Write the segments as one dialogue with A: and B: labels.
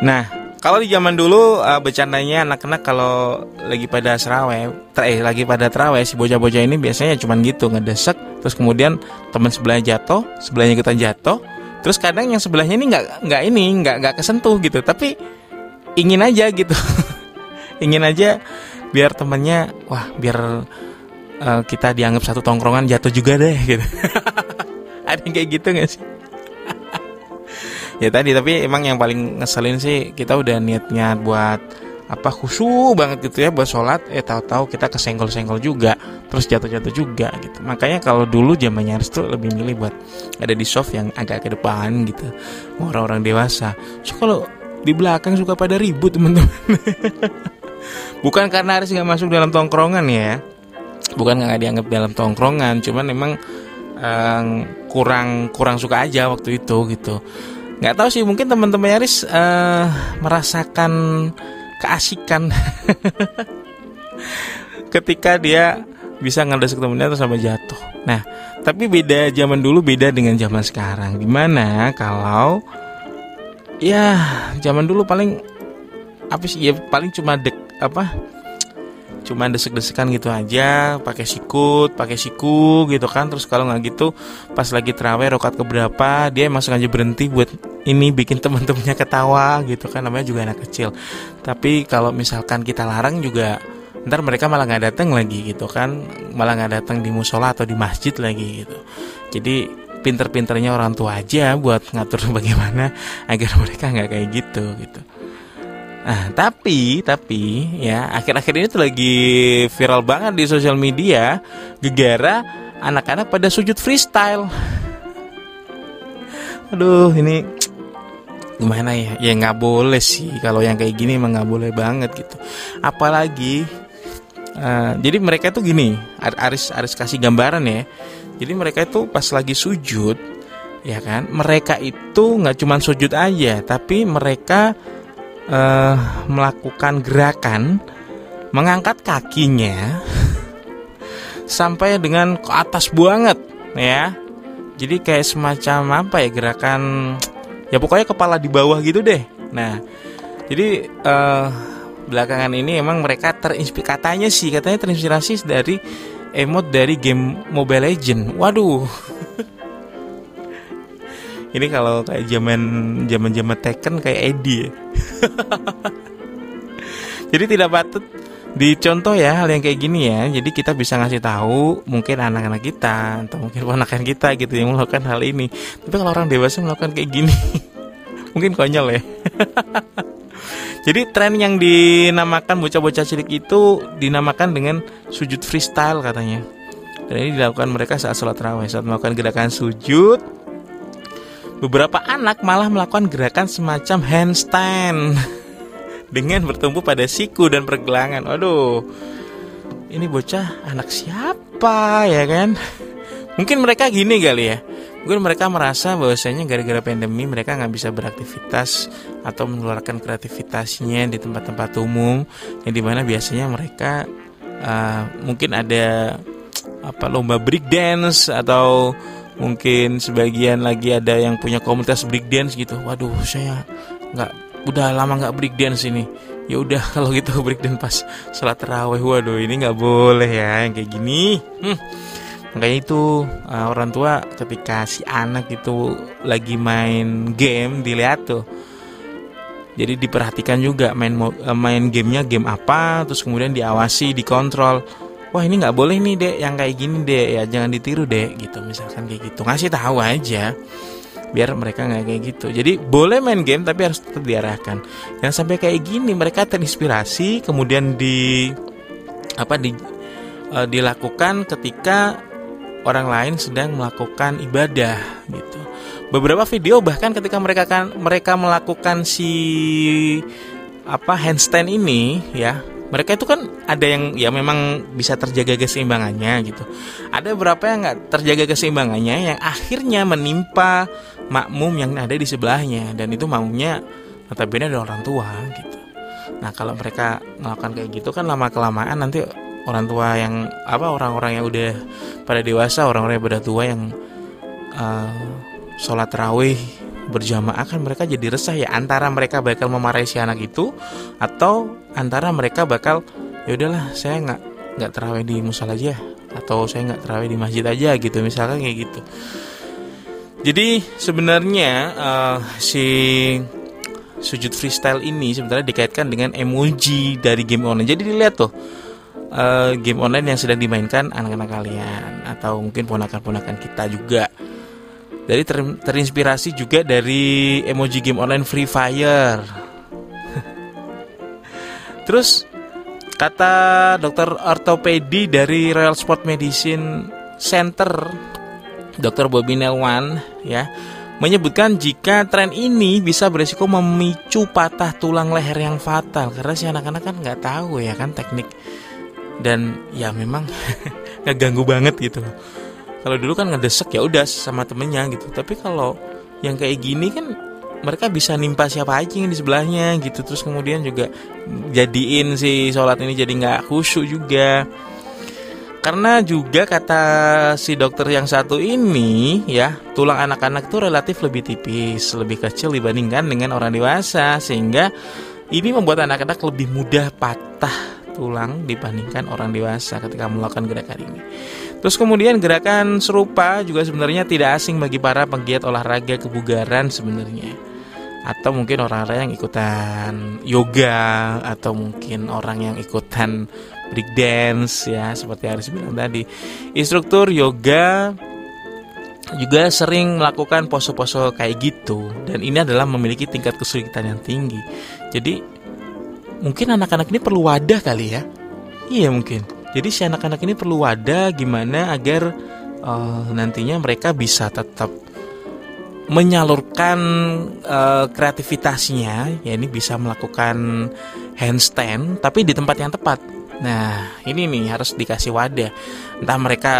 A: Nah, kalau di zaman dulu uh, bercandanya anak-anak kalau lagi pada seraweh, eh lagi pada teraweh si bocah-bocah ini biasanya cuman gitu ngedesek, terus kemudian teman sebelahnya jatuh, sebelahnya kita jatuh, terus kadang yang sebelahnya ini nggak nggak ini nggak nggak kesentuh gitu, tapi ingin aja gitu, ingin aja biar temennya, wah biar uh, kita dianggap satu tongkrongan jatuh juga deh gitu. Ada yang kayak gitu gak sih? Ya tadi tapi emang yang paling ngeselin sih kita udah niat-niat buat apa khusyuk banget gitu ya buat sholat. Eh tahu-tahu kita kesenggol-senggol juga terus jatuh-jatuh juga gitu. Makanya kalau dulu zamannya harus tuh lebih milih buat ada di soft yang agak ke depan gitu. Orang-orang dewasa. So kalau di belakang suka pada ribut teman-teman. Bukan karena harus nggak masuk dalam tongkrongan ya. Bukan nggak dianggap dalam tongkrongan cuman memang um, kurang kurang suka aja waktu itu gitu nggak tahu sih mungkin teman-teman Yaris uh, merasakan keasikan ketika dia bisa ngedesek temennya terus sampai jatuh. Nah, tapi beda zaman dulu beda dengan zaman sekarang. Di mana kalau ya zaman dulu paling apa sih ya paling cuma dek apa cuma desek-desekan gitu aja pakai sikut pakai siku gitu kan. Terus kalau nggak gitu pas lagi terawih rokat keberapa dia emang sengaja berhenti buat ini bikin teman-temannya ketawa gitu kan namanya juga anak kecil. Tapi kalau misalkan kita larang juga ntar mereka malah nggak datang lagi gitu kan. Malah nggak datang di musola atau di masjid lagi gitu. Jadi pinter-pinternya orang tua aja buat ngatur bagaimana agar mereka nggak kayak gitu gitu Nah, tapi tapi ya akhir-akhir ini tuh lagi viral banget di sosial media gegara anak-anak pada sujud freestyle. Aduh, ini gimana ya? Ya nggak boleh sih kalau yang kayak gini emang nggak boleh banget gitu. Apalagi uh, jadi mereka tuh gini, Aris Aris kasih gambaran ya. Jadi mereka itu pas lagi sujud, ya kan? Mereka itu nggak cuma sujud aja, tapi mereka uh, melakukan gerakan mengangkat kakinya sampai dengan ke atas banget ya. Jadi kayak semacam apa ya gerakan ya pokoknya kepala di bawah gitu deh. Nah, jadi uh, belakangan ini emang mereka terinspirasi katanya sih katanya terinspirasi dari emot dari game Mobile Legend. Waduh. Ini kalau kayak zaman zaman zaman Tekken kayak Eddie ya. Jadi tidak patut dicontoh ya hal yang kayak gini ya. Jadi kita bisa ngasih tahu mungkin anak-anak kita atau mungkin ponakan kita gitu yang melakukan hal ini. Tapi kalau orang dewasa melakukan kayak gini mungkin konyol ya. Jadi tren yang dinamakan bocah-bocah cilik itu dinamakan dengan sujud freestyle katanya. Dan ini dilakukan mereka saat sholat raweh saat melakukan gerakan sujud Beberapa anak malah melakukan gerakan semacam handstand dengan bertumpu pada siku dan pergelangan. Aduh, ini bocah anak siapa ya kan? Mungkin mereka gini kali ya. Mungkin mereka merasa bahwasanya gara-gara pandemi mereka nggak bisa beraktivitas atau mengeluarkan kreativitasnya di tempat-tempat umum yang di mana biasanya mereka uh, mungkin ada apa lomba break dance atau mungkin sebagian lagi ada yang punya komunitas break dance gitu. Waduh saya nggak udah lama nggak break dance ini. Ya udah kalau gitu break dance pas sholat terawih. Waduh ini nggak boleh ya yang kayak gini. Hmm. makanya itu uh, orang tua ketika si anak itu lagi main game dilihat tuh. Jadi diperhatikan juga main main gamenya game apa terus kemudian diawasi dikontrol wah ini nggak boleh nih dek. Yang kayak gini dek. Ya jangan ditiru dek gitu. Misalkan kayak gitu. Ngasih tahu aja biar mereka nggak kayak gitu. Jadi boleh main game tapi harus tetap diarahkan. Jangan sampai kayak gini mereka terinspirasi kemudian di apa di uh, dilakukan ketika orang lain sedang melakukan ibadah gitu. Beberapa video bahkan ketika mereka kan mereka melakukan si apa handstand ini ya mereka itu kan ada yang ya memang bisa terjaga keseimbangannya gitu. Ada beberapa yang nggak terjaga keseimbangannya yang akhirnya menimpa makmum yang ada di sebelahnya. Dan itu makmumnya notabene ada orang tua gitu. Nah kalau mereka melakukan kayak gitu kan lama kelamaan nanti orang tua yang apa orang-orang yang udah pada dewasa orang-orang yang pada tua yang uh, sholat rawih berjamaah kan mereka jadi resah ya. Antara mereka bakal memarahi si anak itu atau antara mereka bakal ya udahlah saya nggak nggak terawih di musola aja atau saya nggak terawih di masjid aja gitu. Misalkan kayak gitu. Jadi sebenarnya uh, si sujud freestyle ini sebenarnya dikaitkan dengan emoji dari game online. Jadi dilihat tuh uh, game online yang sedang dimainkan anak-anak kalian atau mungkin ponakan-ponakan kita juga dari ter terinspirasi juga dari emoji game online Free Fire. Terus kata dokter ortopedi dari Royal Sport Medicine Center Dr. Bobby Nelwan ya menyebutkan jika tren ini bisa beresiko memicu patah tulang leher yang fatal. Karena si anak-anak kan nggak tahu ya kan teknik. Dan ya memang ngeganggu banget gitu kalau dulu kan ngedesek ya udah sama temennya gitu. Tapi kalau yang kayak gini kan mereka bisa nimpa siapa aja yang di sebelahnya gitu. Terus kemudian juga jadiin si sholat ini jadi nggak khusyuk juga. Karena juga kata si dokter yang satu ini ya tulang anak-anak itu relatif lebih tipis lebih kecil dibandingkan dengan orang dewasa. Sehingga ini membuat anak-anak lebih mudah patah tulang dibandingkan orang dewasa ketika melakukan gerakan ini. Terus kemudian gerakan serupa juga sebenarnya tidak asing bagi para penggiat olahraga kebugaran sebenarnya. Atau mungkin orang-orang yang ikutan yoga atau mungkin orang yang ikutan break dance ya seperti Aris bilang tadi. Instruktur yoga juga sering melakukan pose-pose kayak gitu dan ini adalah memiliki tingkat kesulitan yang tinggi. Jadi mungkin anak-anak ini perlu wadah kali ya. Iya mungkin. Jadi si anak-anak ini perlu wadah gimana agar uh, nantinya mereka bisa tetap menyalurkan uh, kreativitasnya, ya ini bisa melakukan handstand tapi di tempat yang tepat Nah, ini nih harus dikasih wadah. Entah mereka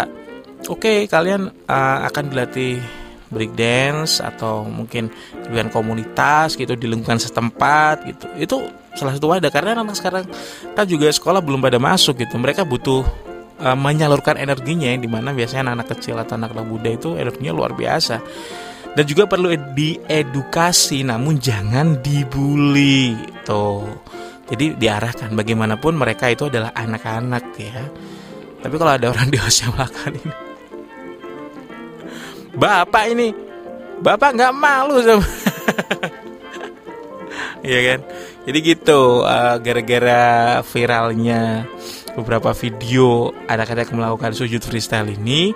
A: oke okay, kalian uh, akan dilatih break dance atau mungkin dengan komunitas gitu di lingkungan setempat gitu. Itu salah satu wadah karena anak sekarang kan juga sekolah belum pada masuk gitu. Mereka butuh uh, menyalurkan energinya yang di mana biasanya anak-anak kecil atau anak-anak muda itu energinya luar biasa dan juga perlu diedukasi namun jangan dibully tuh jadi diarahkan bagaimanapun mereka itu adalah anak-anak ya. Tapi kalau ada orang dewasa melakukan ini, bapak ini, bapak nggak malu sama, Iya kan? Jadi gitu, uh, gara-gara viralnya beberapa video anak-anak melakukan sujud freestyle ini,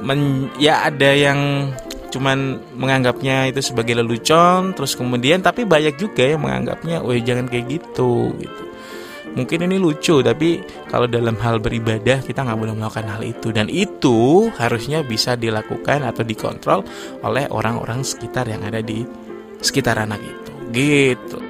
A: men, ya ada yang cuman menganggapnya itu sebagai lelucon terus kemudian tapi banyak juga yang menganggapnya wah jangan kayak gitu gitu. Mungkin ini lucu tapi kalau dalam hal beribadah kita nggak boleh melakukan hal itu. Dan itu harusnya bisa dilakukan atau dikontrol oleh orang-orang sekitar yang ada di sekitar anak itu. Gitu